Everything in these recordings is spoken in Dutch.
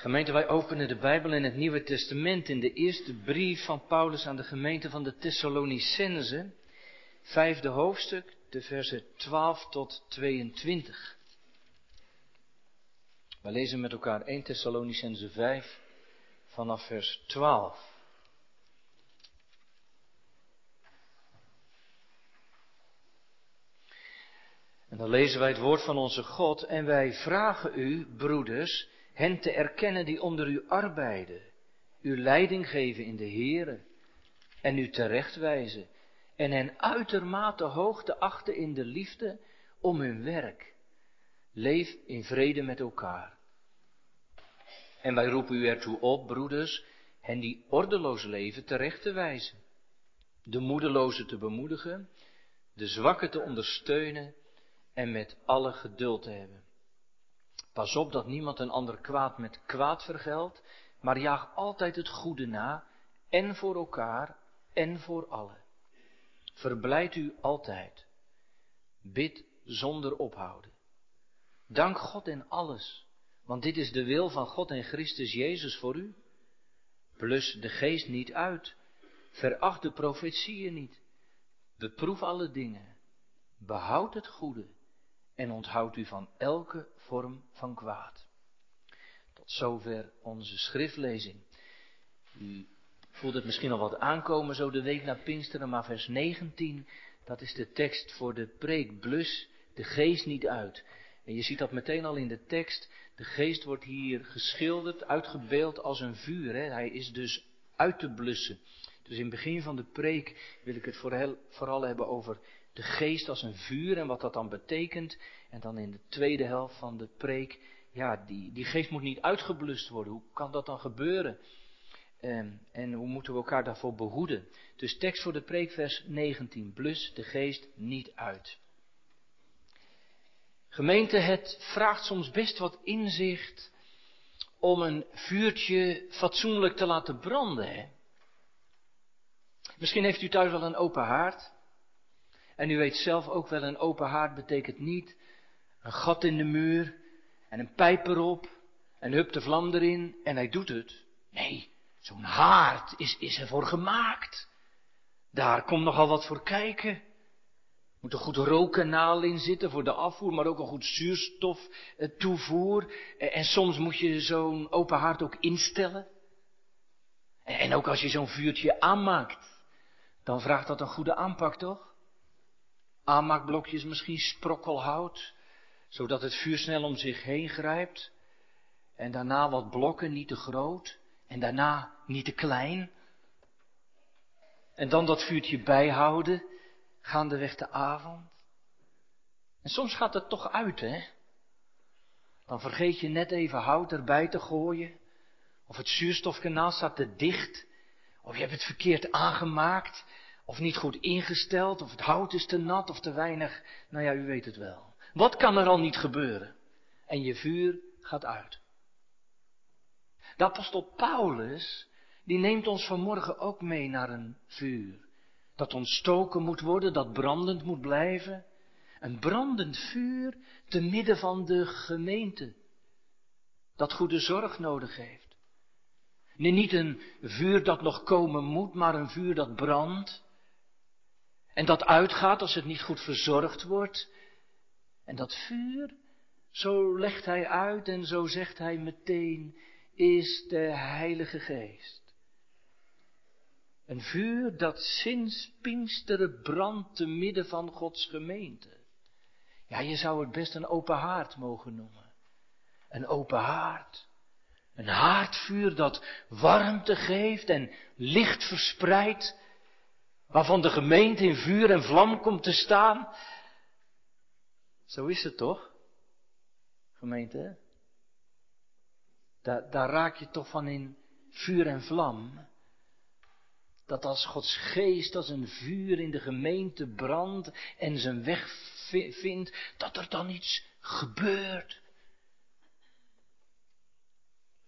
Gemeente, wij openen de Bijbel in het Nieuwe Testament in de eerste brief van Paulus aan de gemeente van de Thessalonicense, vijfde hoofdstuk, de versen 12 tot 22. We lezen met elkaar 1 Thessalonicense 5 vanaf vers 12. En dan lezen wij het woord van onze God en wij vragen u, broeders, hen te erkennen die onder u arbeiden, u leiding geven in de Here en u terechtwijzen en hen uitermate hoog te achten in de liefde om hun werk. Leef in vrede met elkaar. En wij roepen u ertoe op, broeders, hen die ordeloos leven terecht te wijzen, de moedelozen te bemoedigen, de zwakken te ondersteunen en met alle geduld te hebben. Pas op dat niemand een ander kwaad met kwaad vergeldt, maar jaag altijd het goede na, en voor elkaar en voor allen. Verblijd u altijd. Bid zonder ophouden. Dank God in alles, want dit is de wil van God en Christus Jezus voor u. Plus de geest niet uit. Veracht de profetieën niet. Beproef alle dingen. Behoud het goede en onthoud u van elke vorm van kwaad. Tot zover onze schriftlezing. U voelt het misschien al wat aankomen zo de week na Pinksteren, maar vers 19, dat is de tekst voor de preek. Blus de geest niet uit. En je ziet dat meteen al in de tekst. De geest wordt hier geschilderd, uitgebeeld als een vuur. Hè? Hij is dus uit te blussen. Dus in het begin van de preek wil ik het vooral hebben over de geest als een vuur en wat dat dan betekent. En dan in de tweede helft van de preek, ja, die, die geest moet niet uitgeblust worden. Hoe kan dat dan gebeuren? En, en hoe moeten we elkaar daarvoor behoeden? Dus tekst voor de preek, vers 19. Blus de geest niet uit. Gemeente, het vraagt soms best wat inzicht om een vuurtje fatsoenlijk te laten branden. Hè? Misschien heeft u thuis wel een open haard. En u weet zelf ook wel, een open haard betekent niet een gat in de muur en een pijp erop en hup de vlam erin en hij doet het. Nee, zo'n haard is, is ervoor gemaakt. Daar komt nogal wat voor kijken. Moet een goed rookkanaal in zitten voor de afvoer, maar ook een goed zuurstof eh, toevoer. En soms moet je zo'n open haard ook instellen. En ook als je zo'n vuurtje aanmaakt, dan vraagt dat een goede aanpak, toch? Aanmaakblokjes, misschien sprokkelhout, zodat het vuur snel om zich heen grijpt. En daarna wat blokken, niet te groot. En daarna niet te klein. En dan dat vuurtje bijhouden, gaandeweg de avond. En soms gaat het toch uit, hè? Dan vergeet je net even hout erbij te gooien. Of het zuurstofkanaal staat te dicht. Of je hebt het verkeerd aangemaakt. Of niet goed ingesteld, of het hout is te nat of te weinig. Nou ja, u weet het wel. Wat kan er al niet gebeuren? En je vuur gaat uit. De apostel Paulus, die neemt ons vanmorgen ook mee naar een vuur. Dat ontstoken moet worden, dat brandend moet blijven. Een brandend vuur te midden van de gemeente. Dat goede zorg nodig heeft. Nee, niet een vuur dat nog komen moet, maar een vuur dat brandt. En dat uitgaat als het niet goed verzorgd wordt. En dat vuur, zo legt hij uit en zo zegt hij meteen, is de Heilige Geest. Een vuur dat sinds Pinksteren brandt te midden van Gods gemeente. Ja, je zou het best een open haard mogen noemen. Een open haard. Een haardvuur dat warmte geeft en licht verspreidt waarvan de gemeente in vuur en vlam komt te staan. Zo is het toch? Gemeente? Daar, daar raak je toch van in vuur en vlam. Dat als Gods geest als een vuur in de gemeente brandt en zijn weg vindt, dat er dan iets gebeurt.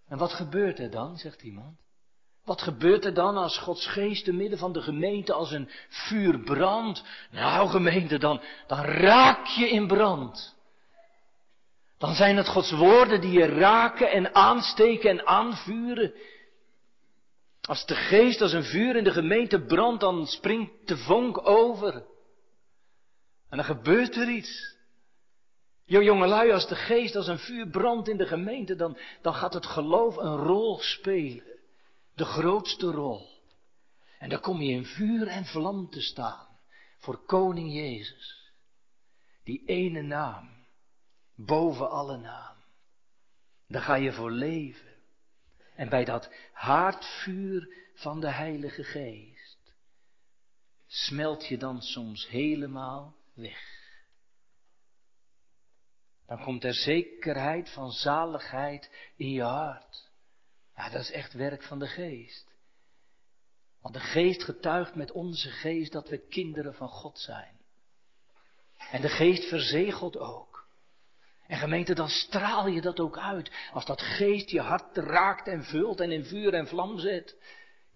En wat gebeurt er dan, zegt iemand? Wat gebeurt er dan als Gods geest te midden van de gemeente als een vuur brandt? Nou gemeente, dan, dan raak je in brand. Dan zijn het Gods woorden die je raken en aansteken en aanvuren. Als de geest als een vuur in de gemeente brandt, dan springt de vonk over. En dan gebeurt er iets. Jo jongelui, als de geest als een vuur brandt in de gemeente, dan, dan gaat het geloof een rol spelen. De grootste rol. En dan kom je in vuur en vlam te staan voor koning Jezus. Die ene naam, boven alle naam. Daar ga je voor leven. En bij dat haardvuur van de Heilige Geest smelt je dan soms helemaal weg. Dan komt er zekerheid van zaligheid in je hart. Ja, dat is echt werk van de geest. Want de geest getuigt met onze geest dat we kinderen van God zijn. En de geest verzegelt ook. En gemeente, dan straal je dat ook uit. Als dat geest je hart raakt en vult en in vuur en vlam zet.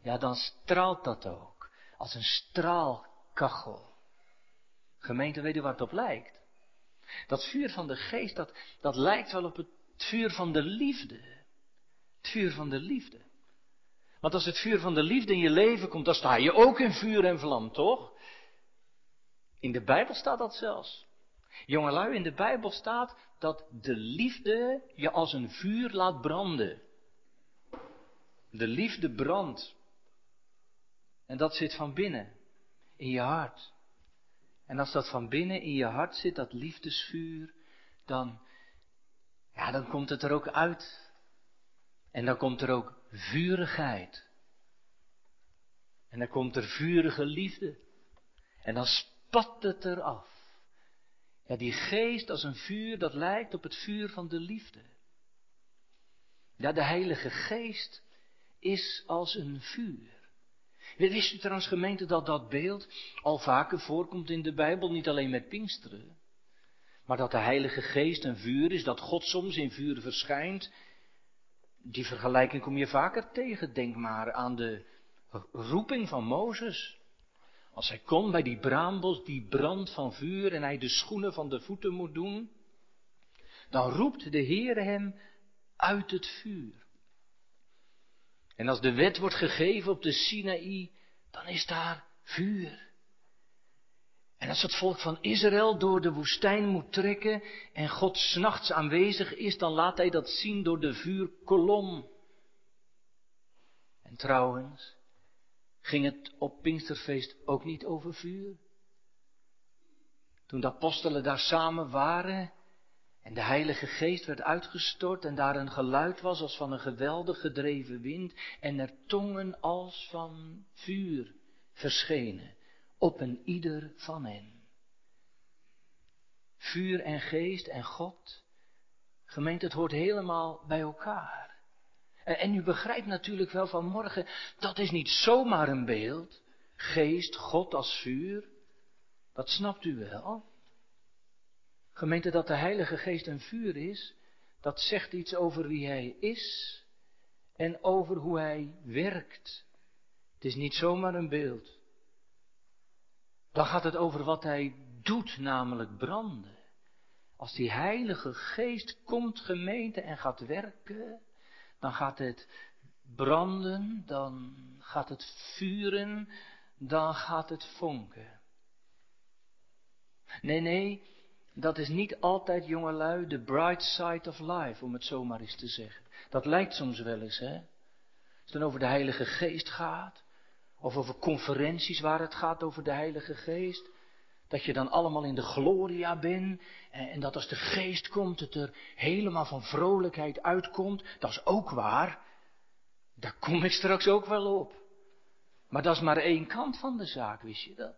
Ja, dan straalt dat ook. Als een straalkachel. Gemeente, weet u waar het op lijkt? Dat vuur van de geest, dat, dat lijkt wel op het vuur van de liefde. Het vuur van de liefde. Want als het vuur van de liefde in je leven komt, dan sta je ook in vuur en vlam, toch? In de Bijbel staat dat zelfs. Jongelui, in de Bijbel staat dat de liefde je als een vuur laat branden. De liefde brandt. En dat zit van binnen, in je hart. En als dat van binnen in je hart zit, dat liefdesvuur, dan, ja, dan komt het er ook uit. En dan komt er ook vurigheid. En dan komt er vurige liefde. En dan spat het eraf. Ja, die geest als een vuur, dat lijkt op het vuur van de liefde. Ja, de Heilige Geest is als een vuur. Wist u trouwens gemeente dat dat beeld al vaker voorkomt in de Bijbel, niet alleen met Pinksteren, maar dat de Heilige Geest een vuur is, dat God soms in vuur verschijnt. Die vergelijking kom je vaker tegen, denk maar aan de roeping van Mozes. Als hij komt bij die braambos, die brand van vuur en hij de schoenen van de voeten moet doen, dan roept de Heer hem uit het vuur. En als de wet wordt gegeven op de Sinaï, dan is daar vuur. En als het volk van Israël door de woestijn moet trekken en God s'nachts aanwezig is, dan laat hij dat zien door de vuurkolom. En trouwens, ging het op Pinksterfeest ook niet over vuur? Toen de apostelen daar samen waren en de Heilige Geest werd uitgestort en daar een geluid was als van een geweldig gedreven wind en er tongen als van vuur verschenen op een ieder van hen. Vuur en geest en God, gemeente, het hoort helemaal bij elkaar. En u begrijpt natuurlijk wel vanmorgen, dat is niet zomaar een beeld. Geest, God als vuur. Dat snapt u wel. Gemeente, dat de Heilige Geest een vuur is, dat zegt iets over wie Hij is en over hoe Hij werkt. Het is niet zomaar een beeld. Dan gaat het over wat Hij doet, namelijk branden. Als die Heilige Geest komt, gemeente, en gaat werken, dan gaat het branden, dan gaat het vuren, dan gaat het vonken. Nee, nee, dat is niet altijd, jongelui, de bright side of life, om het zo maar eens te zeggen. Dat lijkt soms wel eens, hè. Als het dan over de Heilige Geest gaat, of over conferenties waar het gaat over de Heilige Geest, dat je dan allemaal in de gloria bent en, dat als de geest komt, het er helemaal van vrolijkheid uitkomt. Dat is ook waar. Daar kom ik straks ook wel op. Maar dat is maar één kant van de zaak, wist je dat?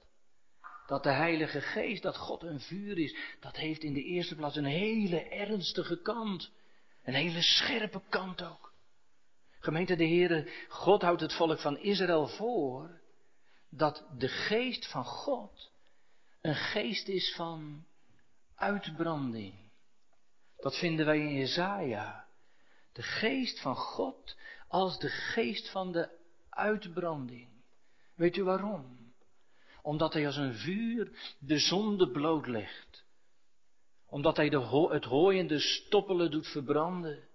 Dat de Heilige Geest, dat God een vuur is, dat heeft in de eerste plaats een hele ernstige kant. Een hele scherpe kant ook. Gemeente de Heere, God houdt het volk van Israël voor dat de geest van God een geest is van uitbranding. Dat vinden wij in Jezaja. De geest van God als de geest van de uitbranding. Weet u waarom? Omdat hij als een vuur de zonde blootlegt. Omdat hij de het hooi en de stoppelen doet verbranden.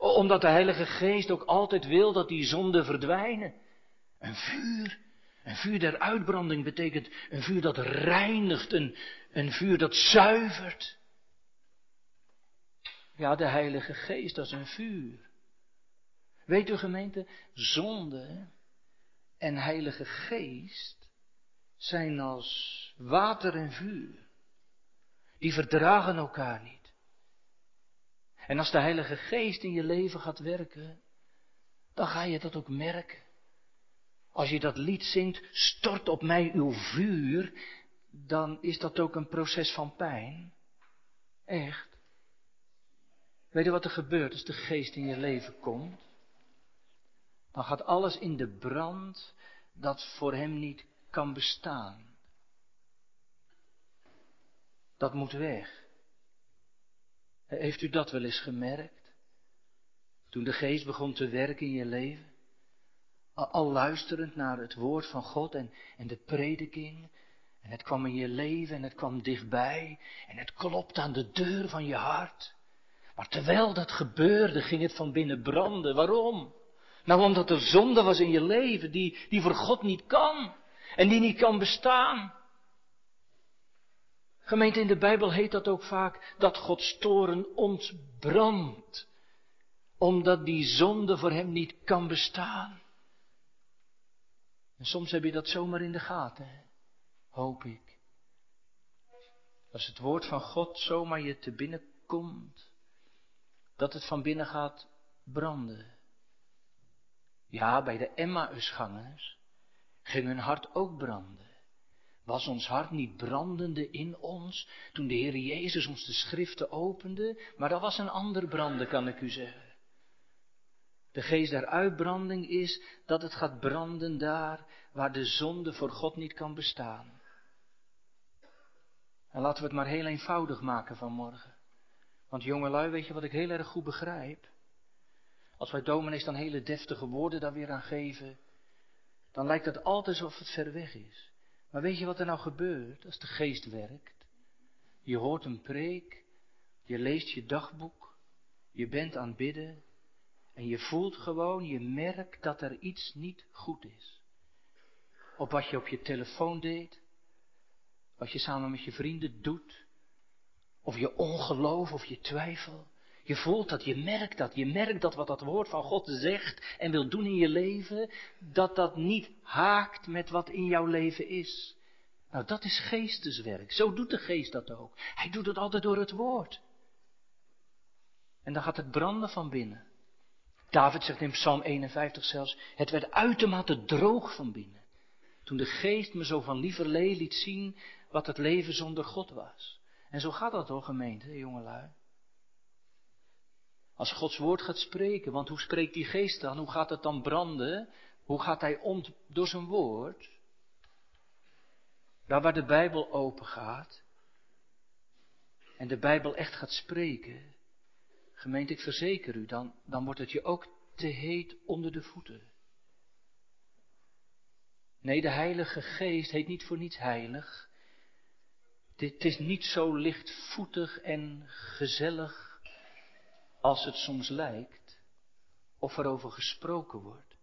Omdat de Heilige Geest ook altijd wil dat die zonden verdwijnen. Een vuur. Een vuur der uitbranding betekent een vuur dat reinigt, een, een vuur dat zuivert. Ja, de Heilige Geest, dat is een vuur. Weet u gemeente, zonde en Heilige Geest zijn als water en vuur. Die verdragen elkaar niet. En als de Heilige Geest in je leven gaat werken, dan ga je dat ook merken. Als je dat lied zingt, stort op mij uw vuur, dan is dat ook een proces van pijn. Echt. Weet je wat er gebeurt als de geest in je leven komt? Dan gaat alles in de brand dat voor hem niet kan bestaan. Dat moet weg. Heeft u dat wel eens gemerkt? Toen de geest begon te werken in je leven? Al luisterend naar het woord van God en, en de prediking. En het kwam in je leven en het kwam dichtbij. En het klopt aan de deur van je hart. Maar terwijl dat gebeurde, ging het van binnen branden. Waarom? Nou, omdat er zonde was in je leven die, die voor God niet kan. En die niet kan bestaan. Gemeente, in de Bijbel heet dat ook vaak dat Gods toren ontbrandt. Omdat die zonde voor hem niet kan bestaan. En soms heb je dat zomaar in de gaten, hoop ik. Als het woord van God zomaar je te binnen komt, dat het van binnen gaat branden. Ja, bij de Emmausgangers ging hun hart ook branden. Was ons hart niet brandende in ons toen de Heer Jezus ons de schriften opende? Maar dat was een ander branden, kan ik u zeggen. De geest der uitbranding is dat het gaat branden daar waar de zonde voor God niet kan bestaan. En laten we het maar heel eenvoudig maken vanmorgen. Want jongelui, weet je wat ik heel erg goed begrijp? Als wij dominees dan hele deftige woorden daar weer aan geven, dan lijkt het altijd alsof het ver weg is. Maar weet je wat er nou gebeurt als de geest werkt? Je hoort een preek, je leest je dagboek, je bent aan het bidden en je voelt gewoon, je merkt dat er iets niet goed is. Op wat je op je telefoon deed, wat je samen met je vrienden doet, of je ongeloof of je twijfel. Je voelt dat, je merkt dat, je merkt dat wat dat woord van God zegt en wil doen in je leven, dat dat niet haakt met wat in jouw leven is. Nou, dat is geesteswerk. Zo doet de geest dat ook. Hij doet het altijd door het woord. En dan gaat het branden van binnen. David zegt in Psalm 51 zelfs, het werd uitermate droog van binnen. Toen de geest me zo van lieverlee liet zien wat het leven zonder God was. En zo gaat dat hoor, gemeente, jongelui. Als Gods woord gaat spreken, want hoe spreekt die geest dan? Hoe gaat het dan branden? Hoe gaat hij om door zijn woord? Daar waar de Bijbel open gaat en de Bijbel echt gaat spreken, gemeente, ik verzeker u, dan, dan wordt het je ook te heet onder de voeten. Nee, de Heilige Geest heet niet voor niets heilig. Dit is niet zo lichtvoetig en gezellig als het soms lijkt, of er over gesproken wordt.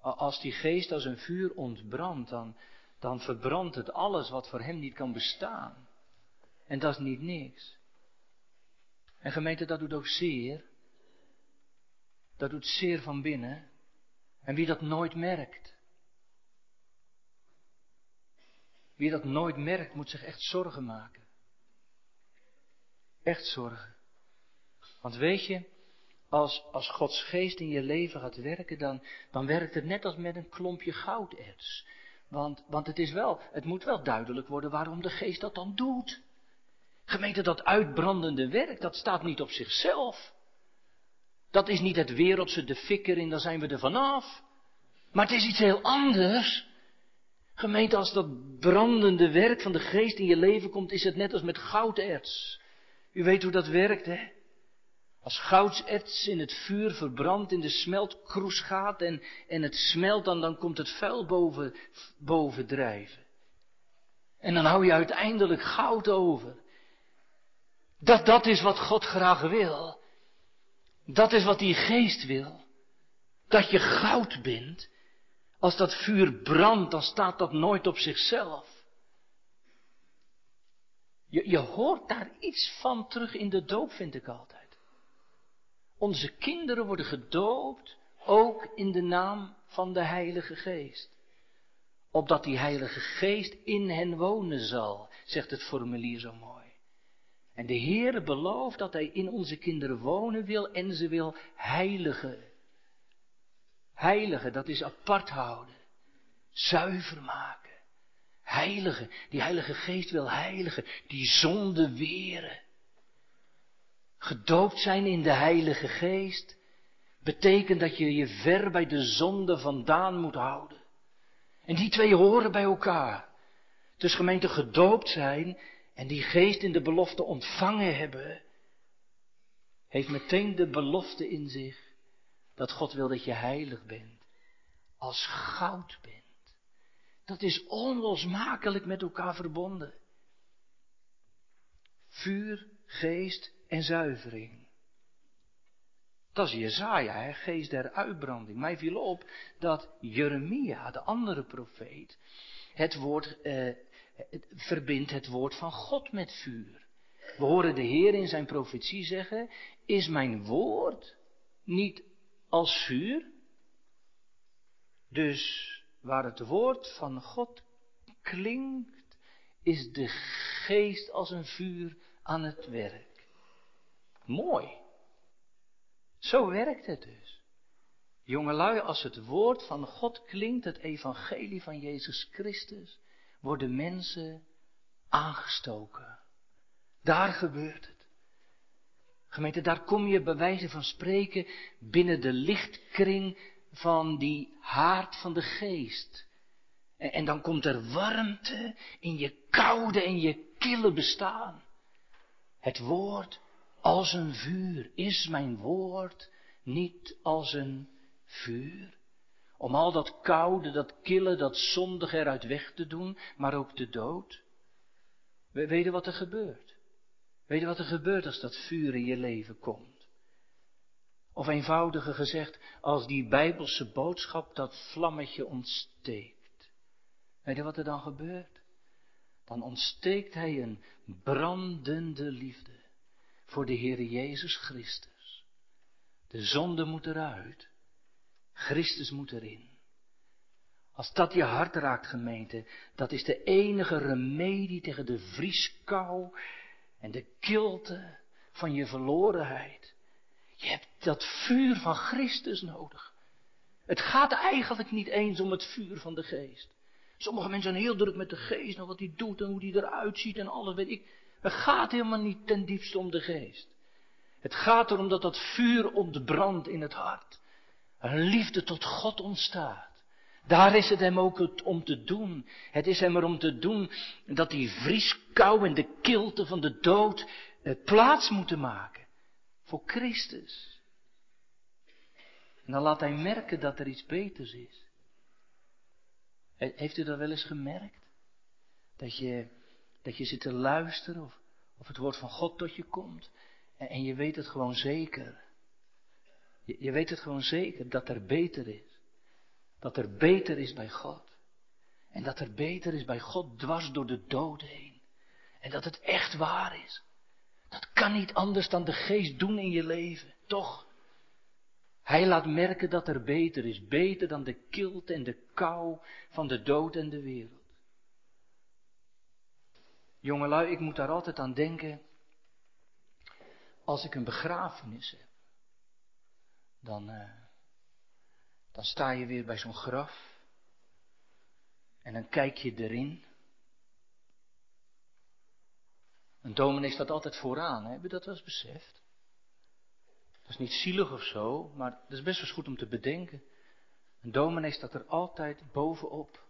Als die geest als een vuur ontbrandt, dan, dan verbrandt het alles wat voor hem niet kan bestaan. En dat is niet niks. En gemeente, dat doet ook zeer. Dat doet zeer van binnen. En wie dat nooit merkt. Wie dat nooit merkt, moet zich echt zorgen maken. Echt zorgen. Want weet je, als, als Gods geest in je leven gaat werken, dan, dan werkt het net als met een klompje gouderts. Want, want het is wel, het moet wel duidelijk worden waarom de geest dat dan doet. Gemeente, dat uitbrandende werk, dat staat niet op zichzelf. Dat is niet het wereldse, de fikker in, dan zijn we er vanaf. Maar het is iets heel anders. Gemeente, als dat brandende werk van de geest in je leven komt, is het net als met gouderts. U weet hoe dat werkt, hè? Als goudserts in het vuur verbrandt in de smeltkroes gaat en, en het smelt, dan, dan komt het vuil boven, boven drijven. En dan hou je uiteindelijk goud over. Dat dat is wat God graag wil. Dat is wat die geest wil. Dat je goud bent. Als dat vuur brandt, dan staat dat nooit op zichzelf. Je, je hoort daar iets van terug in de doop, vind ik altijd. Onze kinderen worden gedoopt, ook in de naam van de Heilige Geest. Opdat die Heilige Geest in hen wonen zal, zegt het formulier zo mooi. En de Heere belooft dat Hij in onze kinderen wonen wil en ze wil heiligen. Heiligen, dat is apart houden. Zuiver maken. Heiligen, die Heilige Geest wil heiligen. Die zonde weren. Gedoopt zijn in de Heilige Geest betekent dat je je ver bij de zonde vandaan moet houden. En die twee horen bij elkaar. Dus gemeente gedoopt zijn en die geest in de belofte ontvangen hebben, heeft meteen de belofte in zich dat God wil dat je heilig bent, als goud bent. Dat is onlosmakelijk met elkaar verbonden. Vuur, geest en zuivering. Dat is Jezaja, hè? geest der uitbranding. Mij viel op dat Jeremia, de andere profeet, het woord, eh, verbindt het woord van God met vuur. We horen de Heer in zijn profetie zeggen, is mijn woord niet als vuur? Dus waar het woord van God klinkt, is de geest als een vuur aan het werk. Mooi. Zo werkt het dus. Jongelui, als het woord van God klinkt, het evangelie van Jezus Christus, worden mensen aangestoken. Daar gebeurt het. Gemeente, daar kom je bij wijze van spreken binnen de lichtkring van die haard van de geest. En, en dan komt er warmte in je koude en je kille bestaan. Het woord als een vuur. Is mijn woord niet als een vuur? Om al dat koude, dat kille, dat zondige eruit weg te doen, maar ook de dood. We weten wat er gebeurt. Weet je wat er gebeurt als dat vuur in je leven komt? Of eenvoudiger gezegd, als die bijbelse boodschap dat vlammetje ontsteekt. Weet je wat er dan gebeurt? Dan ontsteekt hij een brandende liefde voor de Heer Jezus Christus. De zonde moet eruit. Christus moet erin. Als dat je hart raakt, gemeente, dat is de enige remedie tegen de vrieskou en de kilte van je verlorenheid. Je hebt dat vuur van Christus nodig. Het gaat eigenlijk niet eens om het vuur van de geest. Sommige mensen zijn heel druk met de geest en wat hij doet en hoe hij eruit ziet en alles weet ik. Het gaat helemaal niet ten diepste om de geest. Het gaat erom dat dat vuur ontbrandt in het hart. Een liefde tot God ontstaat. Daar is het hem ook om te doen. Het is hem er om te doen dat die vrieskou en de kilte van de dood eh, plaats moeten maken voor Christus. En dan laat hij merken dat er iets beters is. Heeft u dat wel eens gemerkt? Dat je dat je zit te luisteren of, of het woord van God tot je komt. En, en je weet het gewoon zeker. Je, je weet het gewoon zeker dat er beter is. Dat er beter is bij God. En dat er beter is bij God dwars door de dood heen. En dat het echt waar is. Dat kan niet anders dan de geest doen in je leven. Toch? Hij laat merken dat er beter is. Beter dan de kilte en de kou van de dood en de wereld. Jongelui, ik moet daar altijd aan denken. Als ik een begrafenis heb, dan, uh, dan sta je weer bij zo'n graf. En dan kijk je erin. Een dominee staat altijd vooraan, hè? heb je dat wel eens beseft? Dat is niet zielig of zo, maar dat is best wel goed om te bedenken. Een dominee staat er altijd bovenop,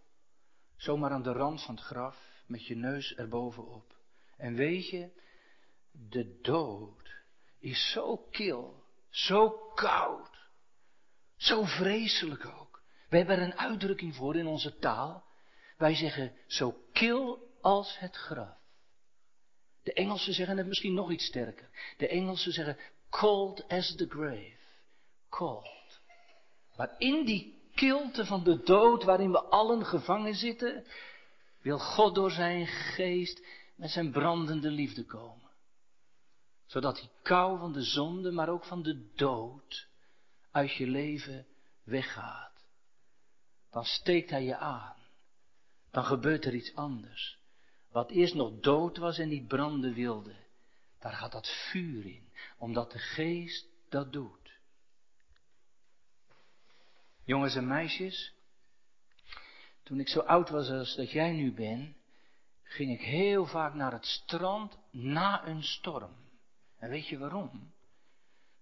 zomaar aan de rand van het graf met je neus erbovenop. En weet je, de dood is zo kil, zo koud, zo vreselijk ook. We hebben er een uitdrukking voor in onze taal. Wij zeggen zo kil als het graf. De Engelsen zeggen het misschien nog iets sterker. De Engelsen zeggen cold as the grave. Cold. Maar in die kilte van de dood waarin we allen gevangen zitten, wil God door zijn geest met zijn brandende liefde komen. Zodat die kou van de zonde, maar ook van de dood uit je leven weggaat. Dan steekt hij je aan. Dan gebeurt er iets anders. Wat eerst nog dood was en niet branden wilde, daar gaat dat vuur in, omdat de geest dat doet. Jongens en meisjes, toen ik zo oud was als dat jij nu bent, ging ik heel vaak naar het strand na een storm. En weet je waarom?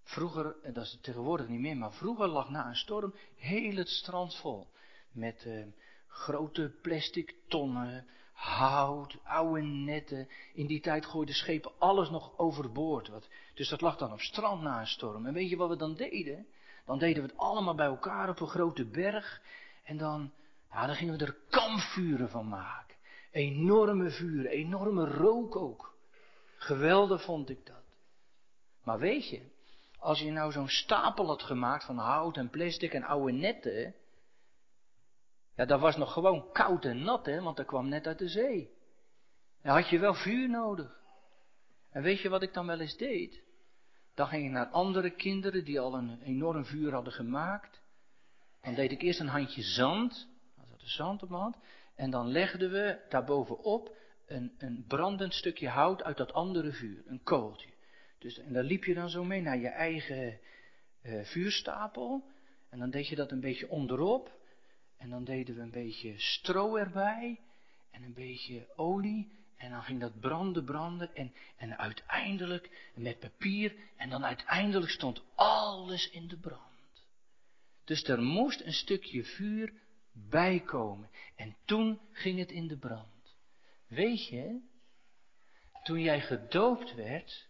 Vroeger, dat is tegenwoordig niet meer, maar vroeger lag na een storm heel het strand vol. Met eh, grote plastic tonnen, hout, oude netten. In die tijd gooiden schepen alles nog overboord. Wat, dus dat lag dan op strand na een storm. En weet je wat we dan deden? Dan deden we het allemaal bij elkaar op een grote berg. En dan, ja, dan gingen we er kampvuren van maken. Enorme vuren, enorme rook ook. Geweldig vond ik dat. Maar weet je, als je nou zo'n stapel had gemaakt van hout en plastic en oude netten. Ja, dat was nog gewoon koud en nat, hè, want dat kwam net uit de zee. Dan had je wel vuur nodig. En weet je wat ik dan wel eens deed? Dan ging ik naar andere kinderen die al een enorm vuur hadden gemaakt. Dan deed ik eerst een handje zand. Dan zat zand op mijn hand. En dan legden we daarbovenop een, een brandend stukje hout uit dat andere vuur. Een kooltje. Dus, en daar liep je dan zo mee naar je eigen uh, vuurstapel. En dan deed je dat een beetje onderop. En dan deden we een beetje stro erbij. En een beetje olie. En dan ging dat branden, branden. En, en uiteindelijk met papier. En dan uiteindelijk stond alles in de brand. Dus er moest een stukje vuur bijkomen. En toen ging het in de brand. Weet je, toen jij gedoopt werd,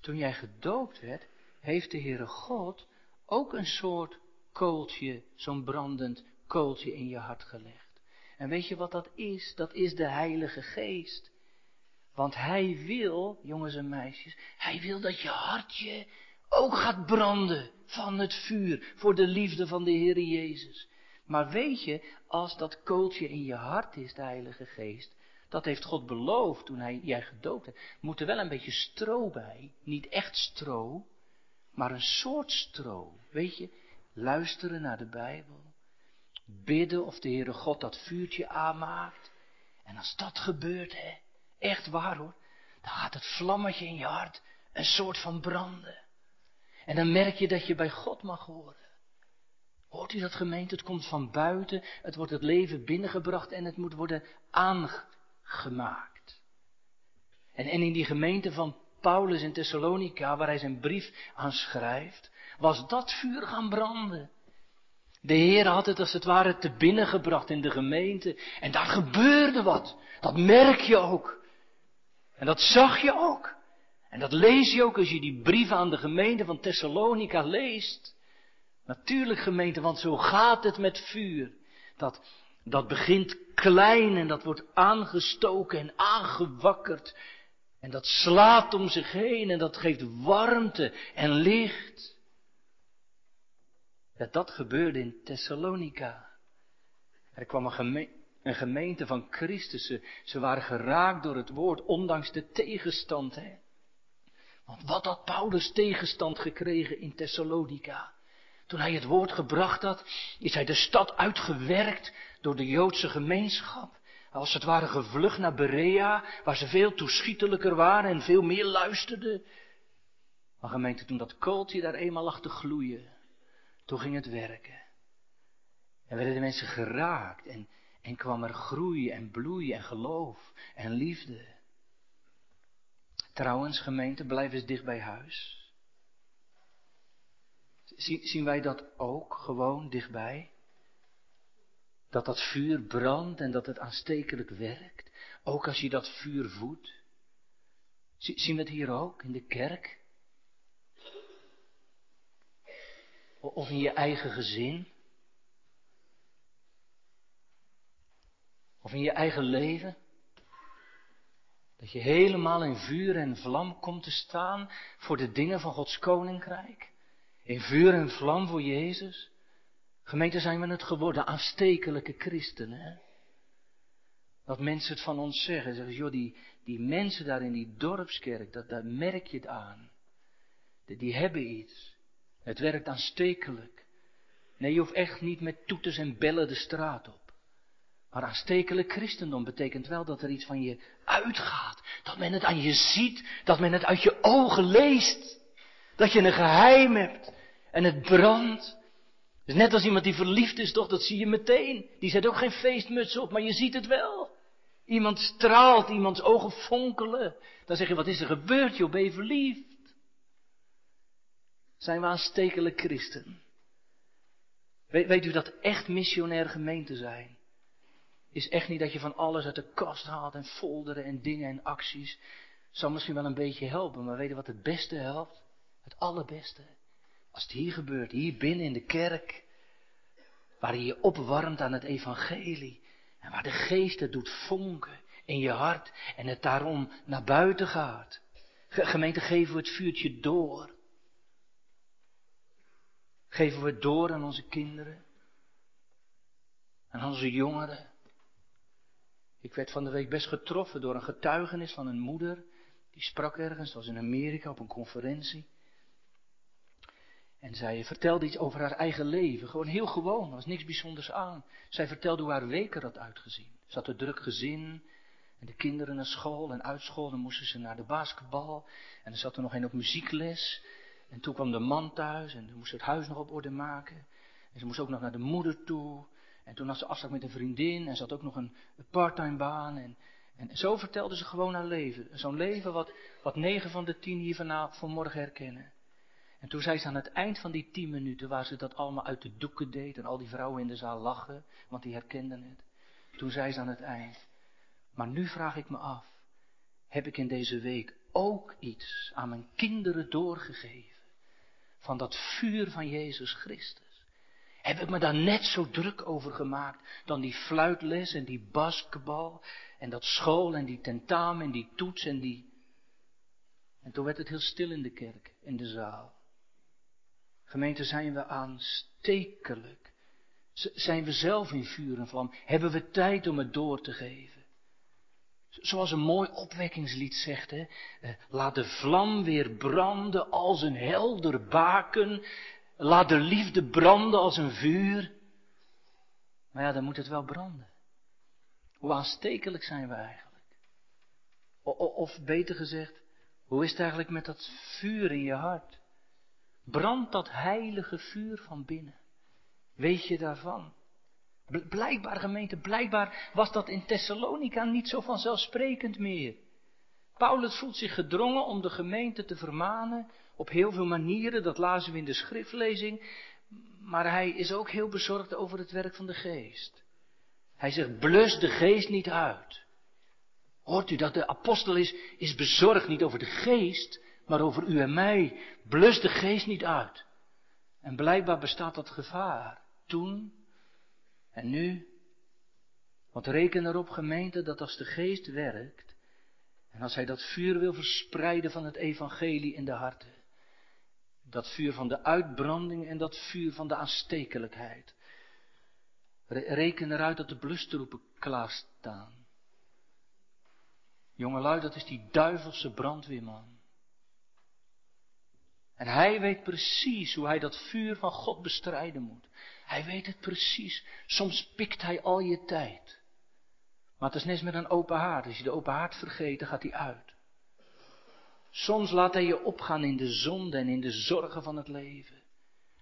toen jij gedoopt werd, heeft de Heere God ook een soort kooltje, zo'n brandend kooltje in je hart gelegd. En weet je wat dat is? Dat is de Heilige Geest. Want Hij wil, jongens en meisjes, Hij wil dat je hartje ook gaat branden van het vuur voor de liefde van de Heere Jezus. Maar weet je, als dat kooltje in je hart is, de Heilige Geest, dat heeft God beloofd toen hij, jij gedoopt hebt. Moet er wel een beetje stro bij. Niet echt stro, maar een soort stro. Weet je, luisteren naar de Bijbel. Bidden of de Heere God dat vuurtje aanmaakt. En als dat gebeurt, hè, echt waar hoor, dan gaat het vlammetje in je hart een soort van branden. En dan merk je dat je bij God mag horen. Hoort u dat gemeente? Het komt van buiten, het wordt het leven binnengebracht en het moet worden aangebracht gemaakt. En, en in die gemeente van Paulus in Thessalonica, waar hij zijn brief aan schrijft, was dat vuur gaan branden. De Heer had het als het ware te binnen gebracht in de gemeente. En daar gebeurde wat. Dat merk je ook. En dat zag je ook. En dat lees je ook als je die brief aan de gemeente van Thessalonica leest. Natuurlijk gemeente, want zo gaat het met vuur. Dat dat begint klein en dat wordt aangestoken en aangewakkerd. En dat slaat om zich heen en dat geeft warmte en licht. Ja, dat gebeurde in Thessalonica. Er kwam een, een gemeente van Christussen. Ze waren geraakt door het woord, ondanks de tegenstand. Hè? Want wat had Paulus tegenstand gekregen in Thessalonica? Toen hij het woord gebracht had, is hij de stad uitgewerkt door de Joodse gemeenschap. Als het ware gevlucht naar Berea, waar ze veel toeschietelijker waren en veel meer luisterden. Maar gemeente, toen dat kooltje daar eenmaal lag te gloeien, toen ging het werken. En werden de mensen geraakt en, en kwam er groei en bloei en geloof en liefde. Trouwens, gemeente, blijf eens dicht bij huis. Zien wij dat ook gewoon dichtbij? Dat dat vuur brandt en dat het aanstekelijk werkt. Ook als je dat vuur voedt. Zien we het hier ook in de kerk? Of in je eigen gezin? Of in je eigen leven? Dat je helemaal in vuur en vlam komt te staan voor de dingen van Gods koninkrijk. In vuur en vlam voor Jezus. Gemeente zijn we het geworden, aanstekelijke christenen. Hè? Dat mensen het van ons zeggen. Zeggen, joh, die, die mensen daar in die dorpskerk, dat, daar merk je het aan. Die, die hebben iets. Het werkt aanstekelijk. Nee, je hoeft echt niet met toeters en bellen de straat op. Maar aanstekelijk christendom betekent wel dat er iets van je uitgaat. Dat men het aan je ziet. Dat men het uit je ogen leest. Dat je een geheim hebt. En het brandt. Dus net als iemand die verliefd is, toch, dat zie je meteen. Die zet ook geen feestmuts op, maar je ziet het wel. Iemand straalt, iemands ogen fonkelen. Dan zeg je, wat is er gebeurd, joh, ben je verliefd? Zijn we aanstekelijk christen? Weet, weet u dat echt missionair gemeente zijn? Is echt niet dat je van alles uit de kast haalt en folderen en dingen en acties. Zou misschien wel een beetje helpen, maar weet je wat het beste helpt? Het allerbeste. Als het hier gebeurt, hier binnen in de kerk, waar je je opwarmt aan het evangelie. En waar de geest het doet vonken in je hart en het daarom naar buiten gaat. Gemeente, geven we het vuurtje door. Geven we het door aan onze kinderen. Aan onze jongeren. Ik werd van de week best getroffen door een getuigenis van een moeder. Die sprak ergens, was in Amerika op een conferentie. En zij vertelde iets over haar eigen leven. Gewoon heel gewoon, er was niks bijzonders aan. Zij vertelde hoe haar week had uitgezien. Ze had een druk gezin. En de kinderen naar school en uit school. Dan moesten ze naar de basketbal. En er zat er nog een op muziekles. En toen kwam de man thuis en toen moest ze het huis nog op orde maken. En ze moest ook nog naar de moeder toe. En toen had ze afspraak met een vriendin en ze had ook nog een, parttime baan. En, en zo vertelde ze gewoon haar leven. Zo'n leven wat, wat negen van de tien hier vanavond, vanmorgen herkennen. En toen zei ze aan het eind van die tien minuten, waar ze dat allemaal uit de doeken deed en al die vrouwen in de zaal lachen, want die herkenden het. Toen zei ze aan het eind, maar nu vraag ik me af, heb ik in deze week ook iets aan mijn kinderen doorgegeven van dat vuur van Jezus Christus? Heb ik me daar net zo druk over gemaakt dan die fluitles en die basketbal en dat school en die tentamen en die toets en die... En toen werd het heel stil in de kerk, in de zaal. Gemeente, zijn we aanstekelijk? Zijn we zelf in vuur en vlam? Hebben we tijd om het door te geven? Zoals een mooi opwekkingslied zegt, hè? Eh, laat de vlam weer branden als een helder baken. Laat de liefde branden als een vuur. Maar ja, dan moet het wel branden. Hoe aanstekelijk zijn we eigenlijk? Of beter gezegd, hoe is het eigenlijk met dat vuur in je hart? Brandt dat heilige vuur van binnen? Weet je daarvan? Blijkbaar gemeente, blijkbaar was dat in Thessalonica niet zo vanzelfsprekend meer. Paulus voelt zich gedrongen om de gemeente te vermanen op heel veel manieren, dat lazen we in de schriftlezing, maar hij is ook heel bezorgd over het werk van de geest. Hij zegt, blus de geest niet uit. Hoort u dat de apostel is, is bezorgd niet over de geest, maar over u en mij. Blus de geest niet uit. En blijkbaar bestaat dat gevaar. Toen en nu. Want reken erop, gemeente, dat als de geest werkt, en als hij dat vuur wil verspreiden van het evangelie in de harten, dat vuur van de uitbranding en dat vuur van de aanstekelijkheid, reken eruit dat de blustroepen klaarstaan. Jongelui, dat is die duivelse brandweerman. En hij weet precies hoe hij dat vuur van God bestrijden moet. Hij weet het precies. Soms pikt hij al je tijd. Maar het is net met een open haard. Als je de open haard vergeet, dan gaat hij uit. Soms laat hij je opgaan in de zonde en in de zorgen van het leven.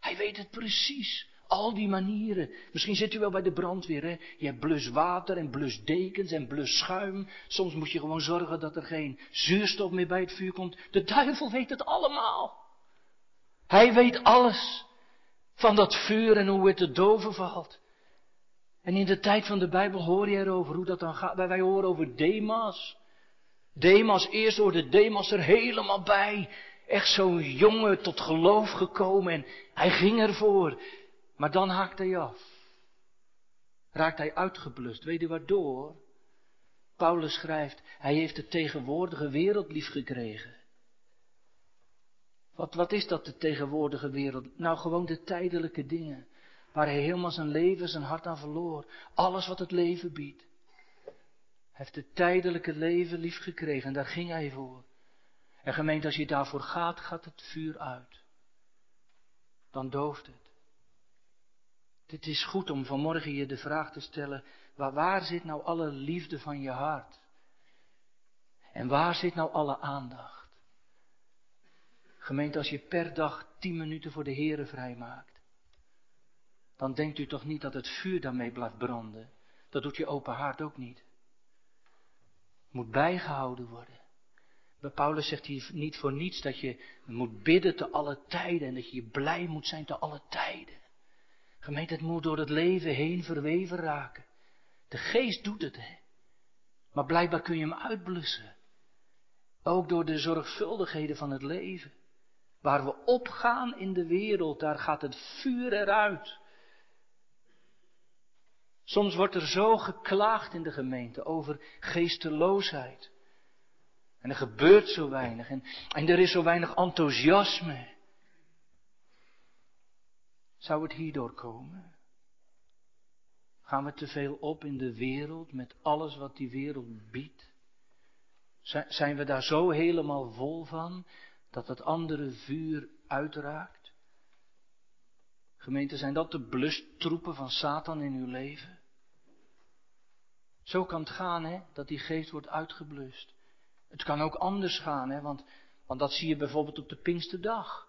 Hij weet het precies. Al die manieren. Misschien zit u wel bij de brandweer, hè? Je hebt bluswater en blusdekens en blusschuim. Soms moet je gewoon zorgen dat er geen zuurstof meer bij het vuur komt. De duivel weet het allemaal. Hij weet alles van dat vuur en hoe het te doven valt. En in de tijd van de Bijbel hoor je erover hoe dat dan gaat. Wij horen over Demas. Demas, eerst hoorde Demas er helemaal bij. Echt zo'n jongen tot geloof gekomen en hij ging ervoor. Maar dan haakt hij af. Raakt hij uitgeblust. Weet je waardoor? Paulus schrijft, hij heeft de tegenwoordige wereld lief gekregen. Wat, wat is dat, de tegenwoordige wereld? Nou, gewoon de tijdelijke dingen. Waar hij helemaal zijn leven, zijn hart aan verloor. Alles wat het leven biedt. Hij heeft het tijdelijke leven lief gekregen en daar ging hij voor. En gemeente, als je daarvoor gaat, gaat het vuur uit. Dan dooft het. Het is goed om vanmorgen je de vraag te stellen, waar zit nou alle liefde van je hart? En waar zit nou alle aandacht? Gemeente, als je per dag tien minuten voor de Here vrijmaakt, dan denkt u toch niet dat het vuur daarmee blijft branden. Dat doet je open hart ook niet. Moet bijgehouden worden. Bij Paulus zegt hij niet voor niets dat je moet bidden te alle tijden en dat je blij moet zijn te alle tijden. Gemeente, het moet door het leven heen verweven raken. De geest doet het, hè. Maar blijkbaar kun je hem uitblussen. Ook door de zorgvuldigheden van het leven. Waar we opgaan in de wereld, daar gaat het vuur eruit. Soms wordt er zo geklaagd in de gemeente over geesteloosheid. En er gebeurt zo weinig en, en er is zo weinig enthousiasme. Zou het hierdoor komen? Gaan we te veel op in de wereld met alles wat die wereld biedt? Zijn we daar zo helemaal vol van dat het andere vuur uitraakt? Gemeente, zijn dat de blustroepen van Satan in uw leven? Zo kan het gaan, hè, dat die geest wordt uitgeblust. Het kan ook anders gaan, hè, want, want dat zie je bijvoorbeeld op de Pinksterdag.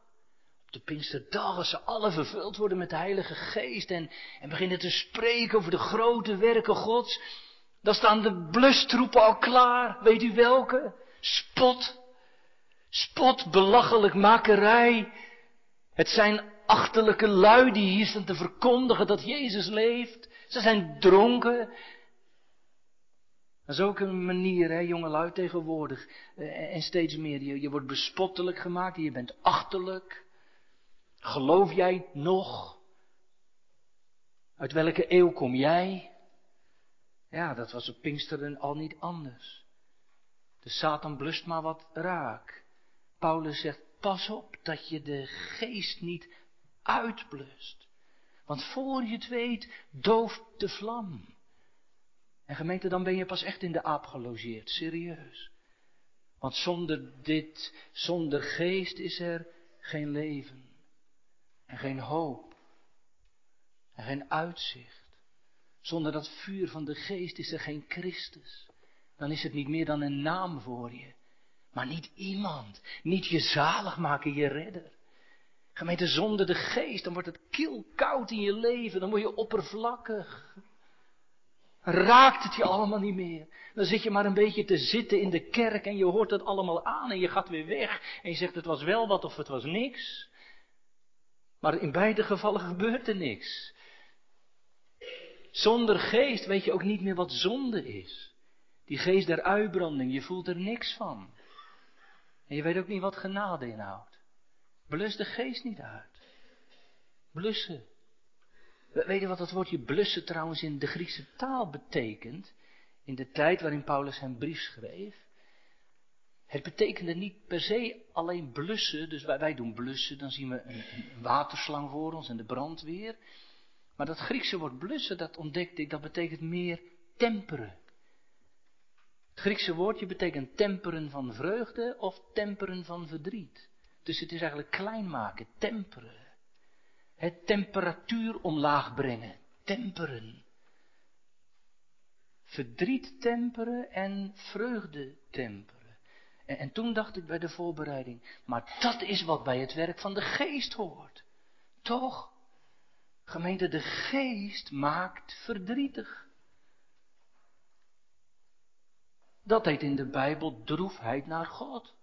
Op de Pinksterdag, als ze alle vervuld worden met de Heilige Geest en, en beginnen te spreken over de grote werken Gods, dan staan de blustroepen al klaar. Weet u welke? Spot. Spot, belachelijk makerij. Het zijn achterlijke lui die hier staan te verkondigen dat Jezus leeft. Ze zijn dronken. Dat is ook een manier, hè, jongelui tegenwoordig. Eh, en steeds meer. Je, je wordt bespottelijk gemaakt. Je bent achterlijk. Geloof jij nog? Uit welke eeuw kom jij? Ja, dat was op Pinksteren al niet anders. De Satan blust maar wat raak. Paulus zegt, pas op dat je de geest niet uitblust. Want voor je het weet, dooft de vlam. En gemeente, dan ben je pas echt in de aap gelogeerd, serieus. Want zonder dit, zonder geest is er geen leven. En geen hoop. En geen uitzicht. Zonder dat vuur van de geest is er geen Christus. Dan is het niet meer dan een naam voor je. Maar niet iemand. Niet je zalig maken, je redder. Gemeente, zonder de geest, dan wordt het kil koud in je leven. Dan word je oppervlakkig. Raakt het je allemaal niet meer. Dan zit je maar een beetje te zitten in de kerk en je hoort het allemaal aan en je gaat weer weg. En je zegt het was wel wat of het was niks. Maar in beide gevallen gebeurt er niks. Zonder geest weet je ook niet meer wat zonde is. Die geest der uitbranding, je voelt er niks van. En je weet ook niet wat genade inhoudt. Blus de geest niet uit. Blussen. Weet je wat dat woordje blussen trouwens in de Griekse taal betekent? In de tijd waarin Paulus zijn brief schreef. Het betekende niet per se alleen blussen, dus wij, wij doen blussen, dan zien we een, een, waterslang voor ons en de brandweer. Maar dat Griekse woord blussen, dat ontdekte ik, dat betekent meer temperen. Het Griekse woordje betekent temperen van vreugde of temperen van verdriet. Dus het is eigenlijk klein maken, temperen. Het temperatuur omlaag brengen, temperen. Verdriet temperen en vreugde temperen. En, en, toen dacht ik bij de voorbereiding, maar dat is wat bij het werk van de geest hoort. Toch? Gemeente, de geest maakt verdrietig. Dat heet in de Bijbel droefheid naar God.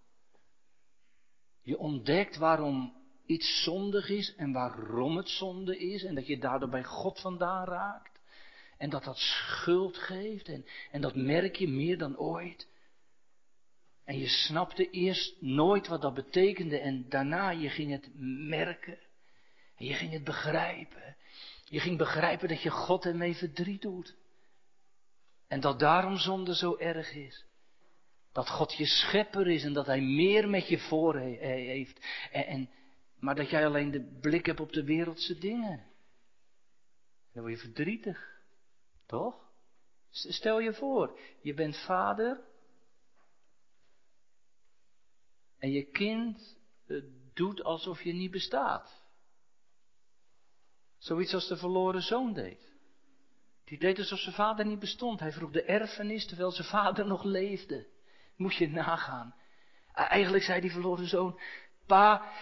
Je ontdekt waarom iets zondig is en waarom het zonde is en dat je daardoor bij God vandaan raakt. En dat dat schuld geeft en, en dat merk je meer dan ooit. En je snapte eerst nooit wat dat betekende en daarna je ging het merken. En je ging het begrijpen. Je ging begrijpen dat je God ermee verdriet doet. En dat daarom zonde zo erg is. Dat God je schepper is en dat Hij meer met je voor heeft. En, en, maar dat jij alleen de blik hebt op de wereldse dingen. Dan word je verdrietig. Toch? Stel je voor, je bent vader. En je kind eh, doet alsof je niet bestaat. Zoiets als de verloren zoon deed. Die deed alsof zijn vader niet bestond. Hij vroeg de erfenis terwijl zijn vader nog leefde. Moet je nagaan. Eigenlijk zei die verloren zoon: Pa,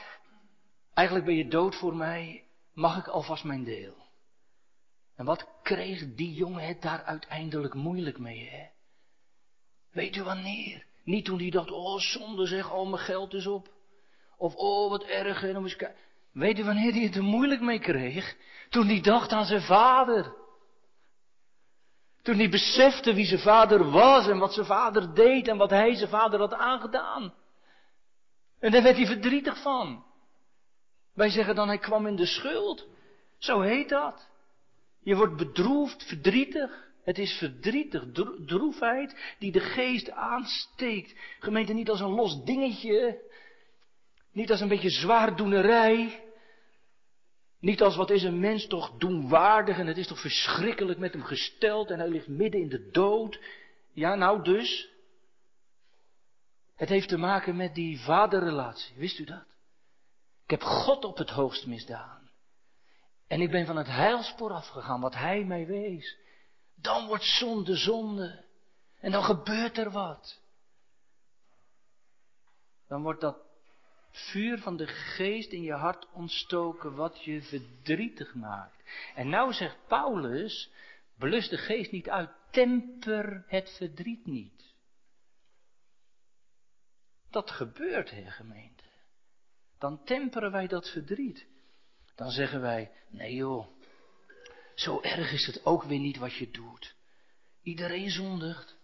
eigenlijk ben je dood voor mij. Mag ik alvast mijn deel? En wat kreeg die jongen het daar uiteindelijk moeilijk mee, hè? Weet u wanneer? Niet toen hij dacht, oh zonde zeg, al mijn geld is op. Of oh wat erg, en. Weet u wanneer hij het er moeilijk mee kreeg? Toen hij dacht aan zijn vader. Toen hij besefte wie zijn vader was en wat zijn vader deed en wat hij zijn vader had aangedaan. En daar werd hij verdrietig van. Wij zeggen dan hij kwam in de schuld. Zo heet dat. Je wordt bedroefd, verdrietig. Het is verdrietig, droefheid die de geest aansteekt. Gemeente niet als een los dingetje. Niet als een beetje zwaardoenerij. Niet als wat is een mens toch doenwaardig en het is toch verschrikkelijk met hem gesteld en hij ligt midden in de dood. Ja, nou dus. Het heeft te maken met die vaderrelatie, wist u dat? Ik heb God op het hoogst misdaan. En ik ben van het heilspoor afgegaan, wat hij mij wees. Dan wordt zonde zonde. En dan gebeurt er wat. Dan wordt dat vuur van de geest in je hart ontstoken wat je verdrietig maakt. En nou zegt Paulus, belus de geest niet uit, temper het verdriet niet. Dat gebeurt, heer gemeente. Dan temperen wij dat verdriet. Dan zeggen wij, nee joh, zo erg is het ook weer niet wat je doet. Iedereen zondigt.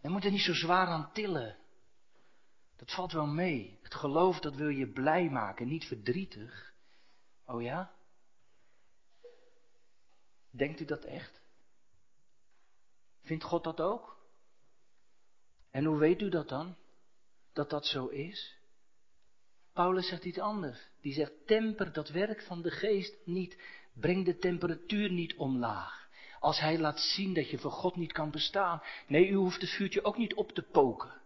Je moet er niet zo zwaar aan tillen. Dat valt wel mee. Het geloof dat wil je blij maken, niet verdrietig. Oh ja? Denkt u dat echt? Vindt God dat ook? En hoe weet u dat dan? Dat dat zo is? Paulus zegt iets anders. Die zegt, temper dat werk van de geest niet. Breng de temperatuur niet omlaag. Als hij laat zien dat je voor God niet kan bestaan. Nee, u hoeft het vuurtje ook niet op te poken.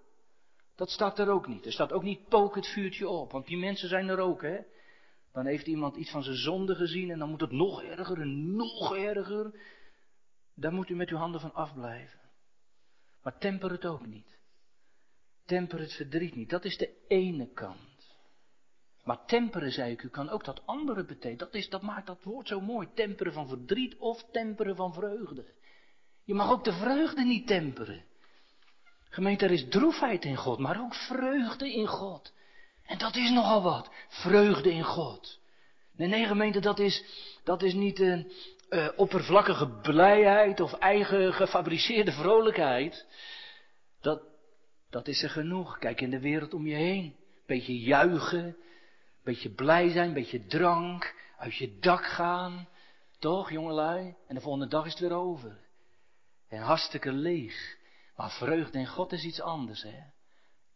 Dat staat er ook niet. Er staat ook niet pook het vuurtje op, want die mensen zijn er ook, hè. Dan heeft iemand iets van zijn zonde gezien en dan moet het nog erger en nog erger. Daar moet u met uw handen van afblijven. Maar temper het ook niet. Temper het verdriet niet. Dat is de ene kant. Maar temperen, zei ik u, kan ook dat andere betekenen. Dat, dat maakt dat woord zo mooi. Temperen van verdriet of temperen van vreugde. Je mag ook de vreugde niet temperen. Gemeente, er is droefheid in God, maar ook vreugde in God. En dat is nogal wat. Vreugde in God. Nee, nee, gemeente, dat is, dat is niet een uh, oppervlakkige blijheid of eigen gefabriceerde vrolijkheid. Dat, dat is er genoeg. Kijk in de wereld om je heen. Beetje juichen, beetje blij zijn, beetje drank, uit je dak gaan. Toch, jongelui? En de volgende dag is het weer over. En hartstikke leeg. Maar vreugde in God is iets anders, hè?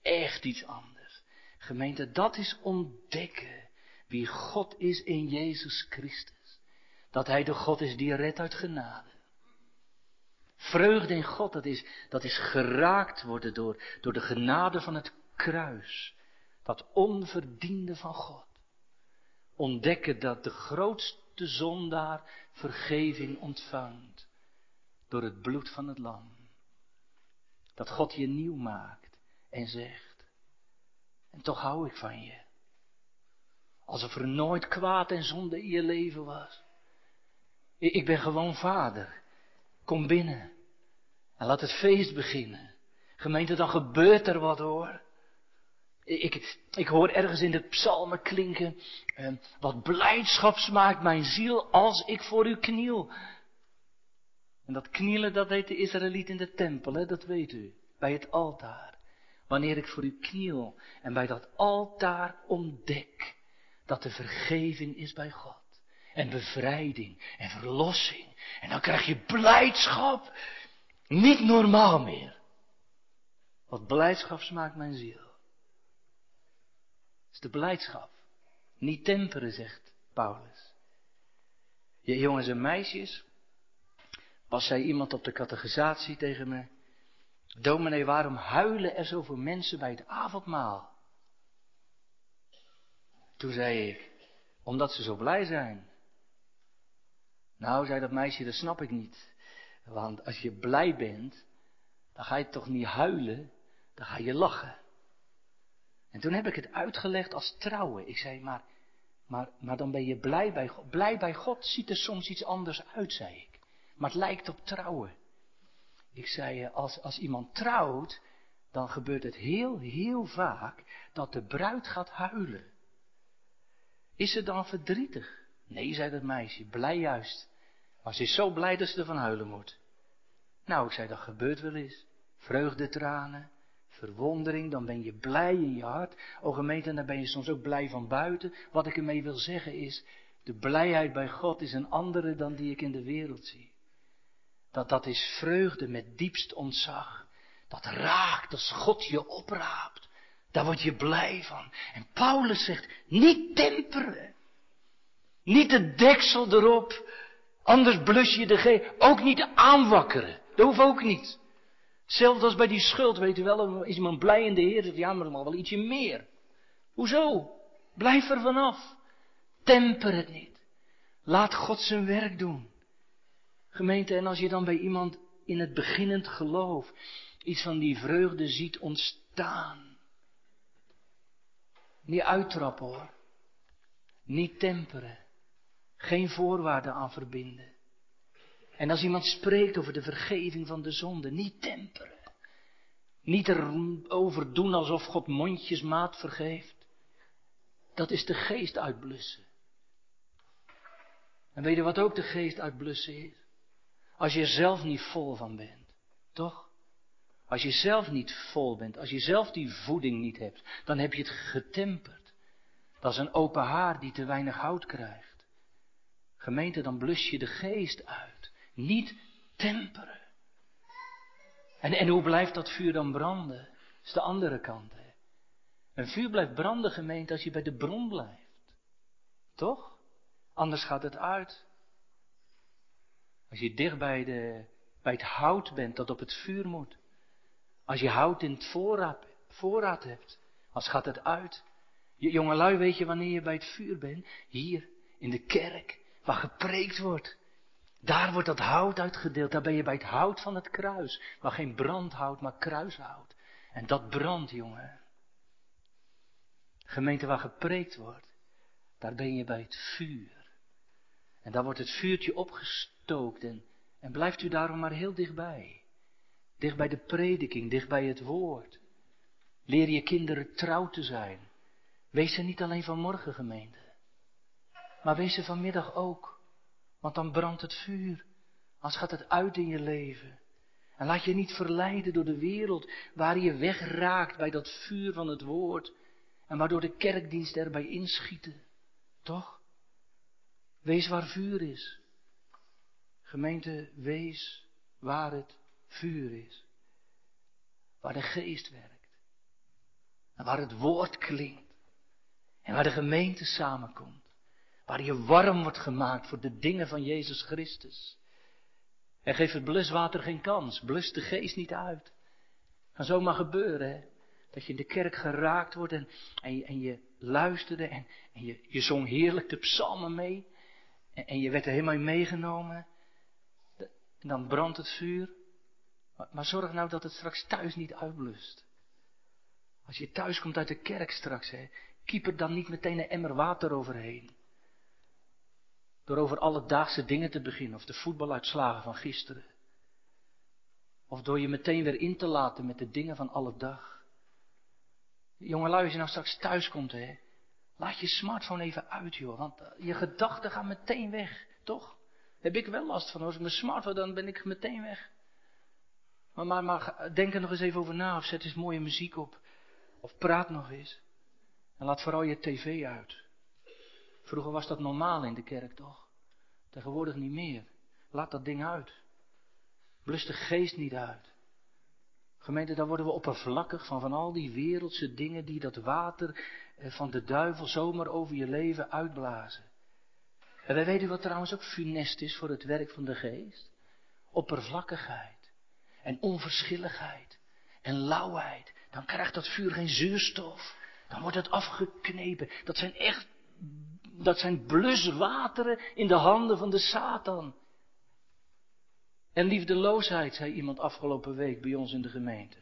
Echt iets anders. Gemeente, dat is ontdekken wie God is in Jezus Christus. Dat Hij de God is die redt uit genade. Vreugde in God, dat is, dat is geraakt worden door, door de genade van het kruis. Dat onverdiende van God. Ontdekken dat de grootste zondaar vergeving ontvangt door het bloed van het lam. Dat God je nieuw maakt en zegt, en toch hou ik van je. Alsof er nooit kwaad en zonde in je leven was. Ik ben gewoon vader. Kom binnen. En laat het feest beginnen. Gemeente, dan gebeurt er wat hoor. Ik, ik hoor ergens in de psalmen klinken. Eh, wat blijdschap smaakt mijn ziel als ik voor u kniel. En dat knielen, dat deed de Israëliet in de tempel, hè? dat weet u. Bij het altaar. Wanneer ik voor u kniel en bij dat altaar ontdek dat de vergeving is bij God. en bevrijding en verlossing. En dan krijg je blijdschap. Niet normaal meer. Wat blijdschap smaakt mijn ziel. Dat is de blijdschap. Niet temperen, zegt Paulus. Je jongens en meisjes, was zei iemand op de catechisatie tegen me, dominee, waarom huilen er zoveel mensen bij het avondmaal? Toen zei ik, omdat ze zo blij zijn. Nou, zei dat meisje, dat snap ik niet. Want als je blij bent, dan ga je toch niet huilen, dan ga je lachen. En toen heb ik het uitgelegd als trouwen. Ik zei, maar, maar, maar dan ben je blij bij God. Blij bij God ziet er soms iets anders uit, zei ik. Maar het lijkt op trouwen. Ik zei, als, als iemand trouwt, dan gebeurt het heel, heel vaak dat de bruid gaat huilen. Is ze dan verdrietig? Nee, zei dat meisje, blij juist. Maar ze is zo blij dat ze ervan huilen moet. Nou, ik zei, dat gebeurt wel eens. Vreugdetranen, verwondering, dan ben je blij in je hart. O gemeente, dan ben je soms ook blij van buiten. Wat ik ermee wil zeggen is, de blijheid bij God is een andere dan die ik in de wereld zie. Dat, dat is vreugde met diepst ontzag. Dat raakt als God je opraapt. Daar word je blij van. En Paulus zegt, niet temperen. Niet de deksel erop. Anders blus je de ge... Ook niet aanwakkeren. Dat hoeft ook niet. Zelfs als bij die schuld, weet u wel, is iemand blij in de Heer. Zegt, ja, maar wel ietsje meer. Hoezo? Blijf er vanaf. Temper het niet. Laat God zijn werk doen. Gemeente, en als je dan bij iemand in het beginnend geloof iets van die vreugde ziet ontstaan. Niet uittrappen hoor. Niet temperen. Geen voorwaarden aan verbinden. En als iemand spreekt over de vergeving van de zonde, niet temperen. Niet erover doen alsof God mondjesmaat vergeeft. Dat is de geest uitblussen. En weet je wat ook de geest uitblussen is? Als je zelf niet vol van bent. Toch? Als je zelf niet vol bent, als je zelf die voeding niet hebt, dan heb je het getemperd. Dat is een open haar die te weinig hout krijgt. Gemeente, dan blus je de geest uit. Niet temperen. En, en hoe blijft dat vuur dan branden? Dat is de andere kant. Hè? Een vuur blijft branden, gemeente, als je bij de bron blijft. Toch? Anders gaat het uit. Als je dicht bij, de, bij het hout bent dat op het vuur moet. Als je hout in het voorraad, voorraad hebt. Als gaat het uit. Je, jongelui, weet je wanneer je bij het vuur bent? Hier, in de kerk, waar gepreekt wordt. Daar wordt dat hout uitgedeeld. Daar ben je bij het hout van het kruis. Waar geen brandhout, maar kruishout. En dat brandt, jongen. Gemeente waar gepreekt wordt. Daar ben je bij het vuur. En daar wordt het vuurtje en, blijft u daarom maar heel dichtbij. Dicht bij de prediking, dicht bij het woord. Leer je kinderen trouw te zijn. Wees er niet alleen vanmorgen gemeente, maar wees er vanmiddag ook. Want dan brandt het vuur, als gaat het uit in je leven. En laat je niet verleiden door de wereld, waar je wegraakt bij dat vuur van het woord. En waardoor de kerkdienst erbij inschieten. Toch? Wees waar vuur is. Gemeente, wees waar het vuur is. Waar de geest werkt. En waar het woord klinkt. En waar de gemeente samenkomt. Waar je warm wordt gemaakt voor de dingen van Jezus Christus. En geef het bluswater geen kans. Blus de geest niet uit. Kan zomaar gebeuren, hè? Dat je in de kerk geraakt wordt en, en, je, en je luisterde en, en je, je zong heerlijk de psalmen mee. En, en je werd er helemaal in meegenomen. En dan brandt het vuur. Maar, zorg nou dat het straks thuis niet uitblust. Als je thuis komt uit de kerk straks, hè, kiep er dan niet meteen een emmer water overheen. Door over alledaagse dingen te beginnen, of de voetbaluitslagen van gisteren. Of door je meteen weer in te laten met de dingen van alle dag. Jongelui, als je nou straks thuis komt, hè, Laat je smartphone even uit, joh. Want eh, je gedachten gaan meteen weg, toch? Heb ik wel last van. Als ik mijn smartphone, dan ben ik meteen weg. Maar, maar, maar denk er nog eens even over na. Of zet eens mooie muziek op. Of praat nog eens. En laat vooral je tv uit. Vroeger was dat normaal in de kerk, toch? Tegenwoordig niet meer. Laat dat ding uit. Blus de geest niet uit. Gemeente, dan worden we oppervlakkig van van al die wereldse dingen die dat water eh, van de duivel zomaar over je leven uitblazen. En wij weten wat trouwens ook funest is voor het werk van de geest. Oppervlakkigheid en onverschilligheid en lauwheid. Dan krijgt dat vuur geen zuurstof. Dan wordt het afgeknepen. Dat zijn echt, dat zijn bluswateren in de handen van de Satan. En liefdeloosheid, zei iemand afgelopen week bij ons in de gemeente.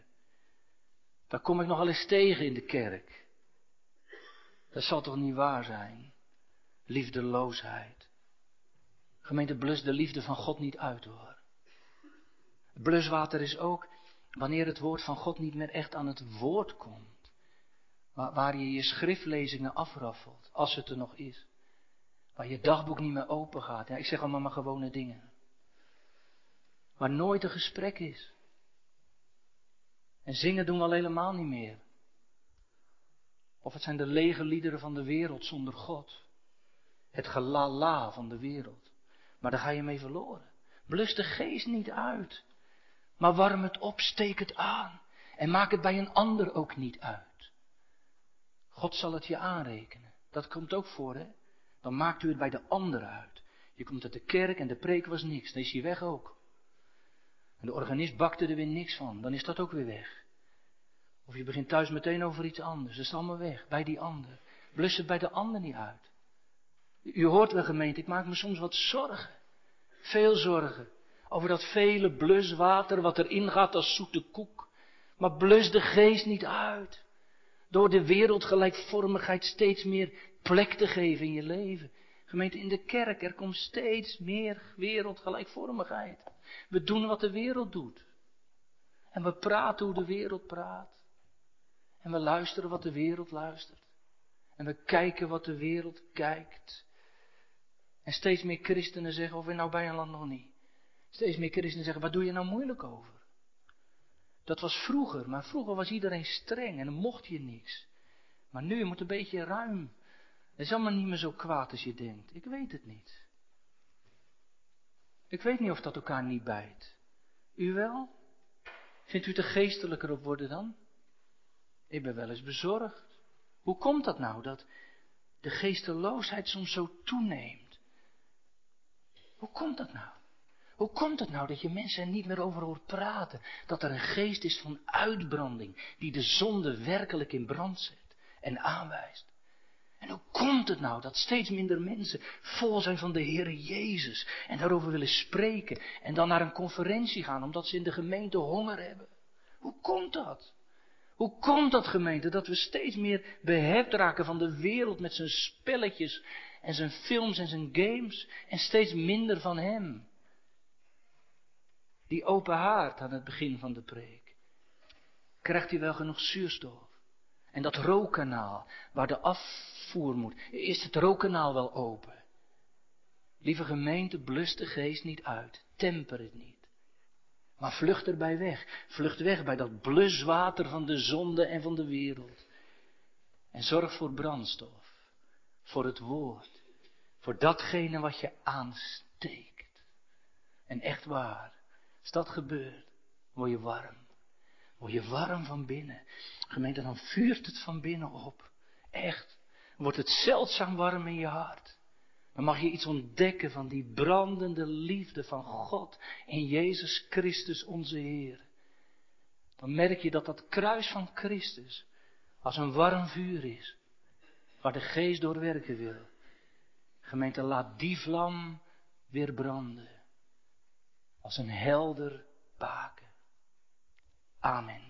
Daar kom ik nogal eens tegen in de kerk. Dat zal toch niet waar zijn? Liefdeloosheid. Gemeente, blus de liefde van God niet uit hoor. Bluswater is ook wanneer het woord van God niet meer echt aan het woord komt. Waar, je je schriftlezingen afraffelt, als het er nog is. Waar je dagboek niet meer open gaat. Ja, ik zeg allemaal maar gewone dingen waar nooit een gesprek is. En zingen doen we al helemaal niet meer. Of het zijn de lege liederen van de wereld zonder God. Het gelala van de wereld. Maar daar ga je mee verloren. Blus de geest niet uit. Maar warm het op, steek het aan. En maak het bij een ander ook niet uit. God zal het je aanrekenen. Dat komt ook voor, hè? Dan maakt u het bij de ander uit. Je komt uit de kerk en de preek was niks. Dan is hij weg ook. En de organist bakte er weer niks van. Dan is dat ook weer weg. Of je begint thuis meteen over iets anders. Dat is allemaal weg. Bij die ander. Blus het bij de ander niet uit. U hoort wel gemeente, ik maak me soms wat zorgen. Veel zorgen. Over dat vele bluswater wat erin gaat als zoete koek. Maar blus de geest niet uit. Door de wereldgelijkvormigheid steeds meer plek te geven in je leven. Gemeente, in de kerk, er komt steeds meer wereldgelijkvormigheid. We doen wat de wereld doet. En we praten hoe de wereld praat. En we luisteren wat de wereld luistert. En we kijken wat de wereld kijkt. En steeds meer christenen zeggen, of we nou bij een land nog niet. Steeds meer christenen zeggen, waar doe je nou moeilijk over? Dat was vroeger, maar vroeger was iedereen streng en dan mocht je niks. Maar nu moet een beetje ruim. Het is allemaal niet meer zo kwaad als je denkt. Ik weet het niet. Ik weet niet of dat elkaar niet bijt. U wel? Vindt u het er geestelijker op worden dan? Ik ben wel eens bezorgd. Hoe komt dat nou, dat de geesteloosheid soms zo toeneemt? Hoe komt dat nou? Hoe komt het nou dat je mensen er niet meer over hoort praten? Dat er een geest is van uitbranding, die de zonde werkelijk in brand zet en aanwijst. En hoe komt het nou dat steeds minder mensen vol zijn van de Heere Jezus en daarover willen spreken en dan naar een conferentie gaan omdat ze in de gemeente honger hebben? Hoe komt dat? Hoe komt dat gemeente dat we steeds meer behept raken van de wereld met zijn spelletjes en zijn films en zijn games en steeds minder van Hem? Die open haard aan het begin van de preek. Krijgt hij wel genoeg zuurstof? En dat rookkanaal waar de afvoer moet, is het rookkanaal wel open? Lieve gemeente, blus de geest niet uit, temper het niet. Maar vlucht erbij weg, vlucht weg bij dat bluswater van de zonde en van de wereld. En zorg voor brandstof, voor het woord, voor datgene wat je aansteekt. En echt waar, als dat gebeurt, word je warm. Word je warm van binnen. Gemeente, dan vuurt het van binnen op. Echt. Wordt het zeldzaam warm in je hart. Dan mag je iets ontdekken van die brandende liefde van God in Jezus Christus onze Heer. Dan merk je dat dat kruis van Christus als een warm vuur is. Waar de geest door werken wil. Gemeente, laat die vlam weer branden. Als een helder baken. Amen.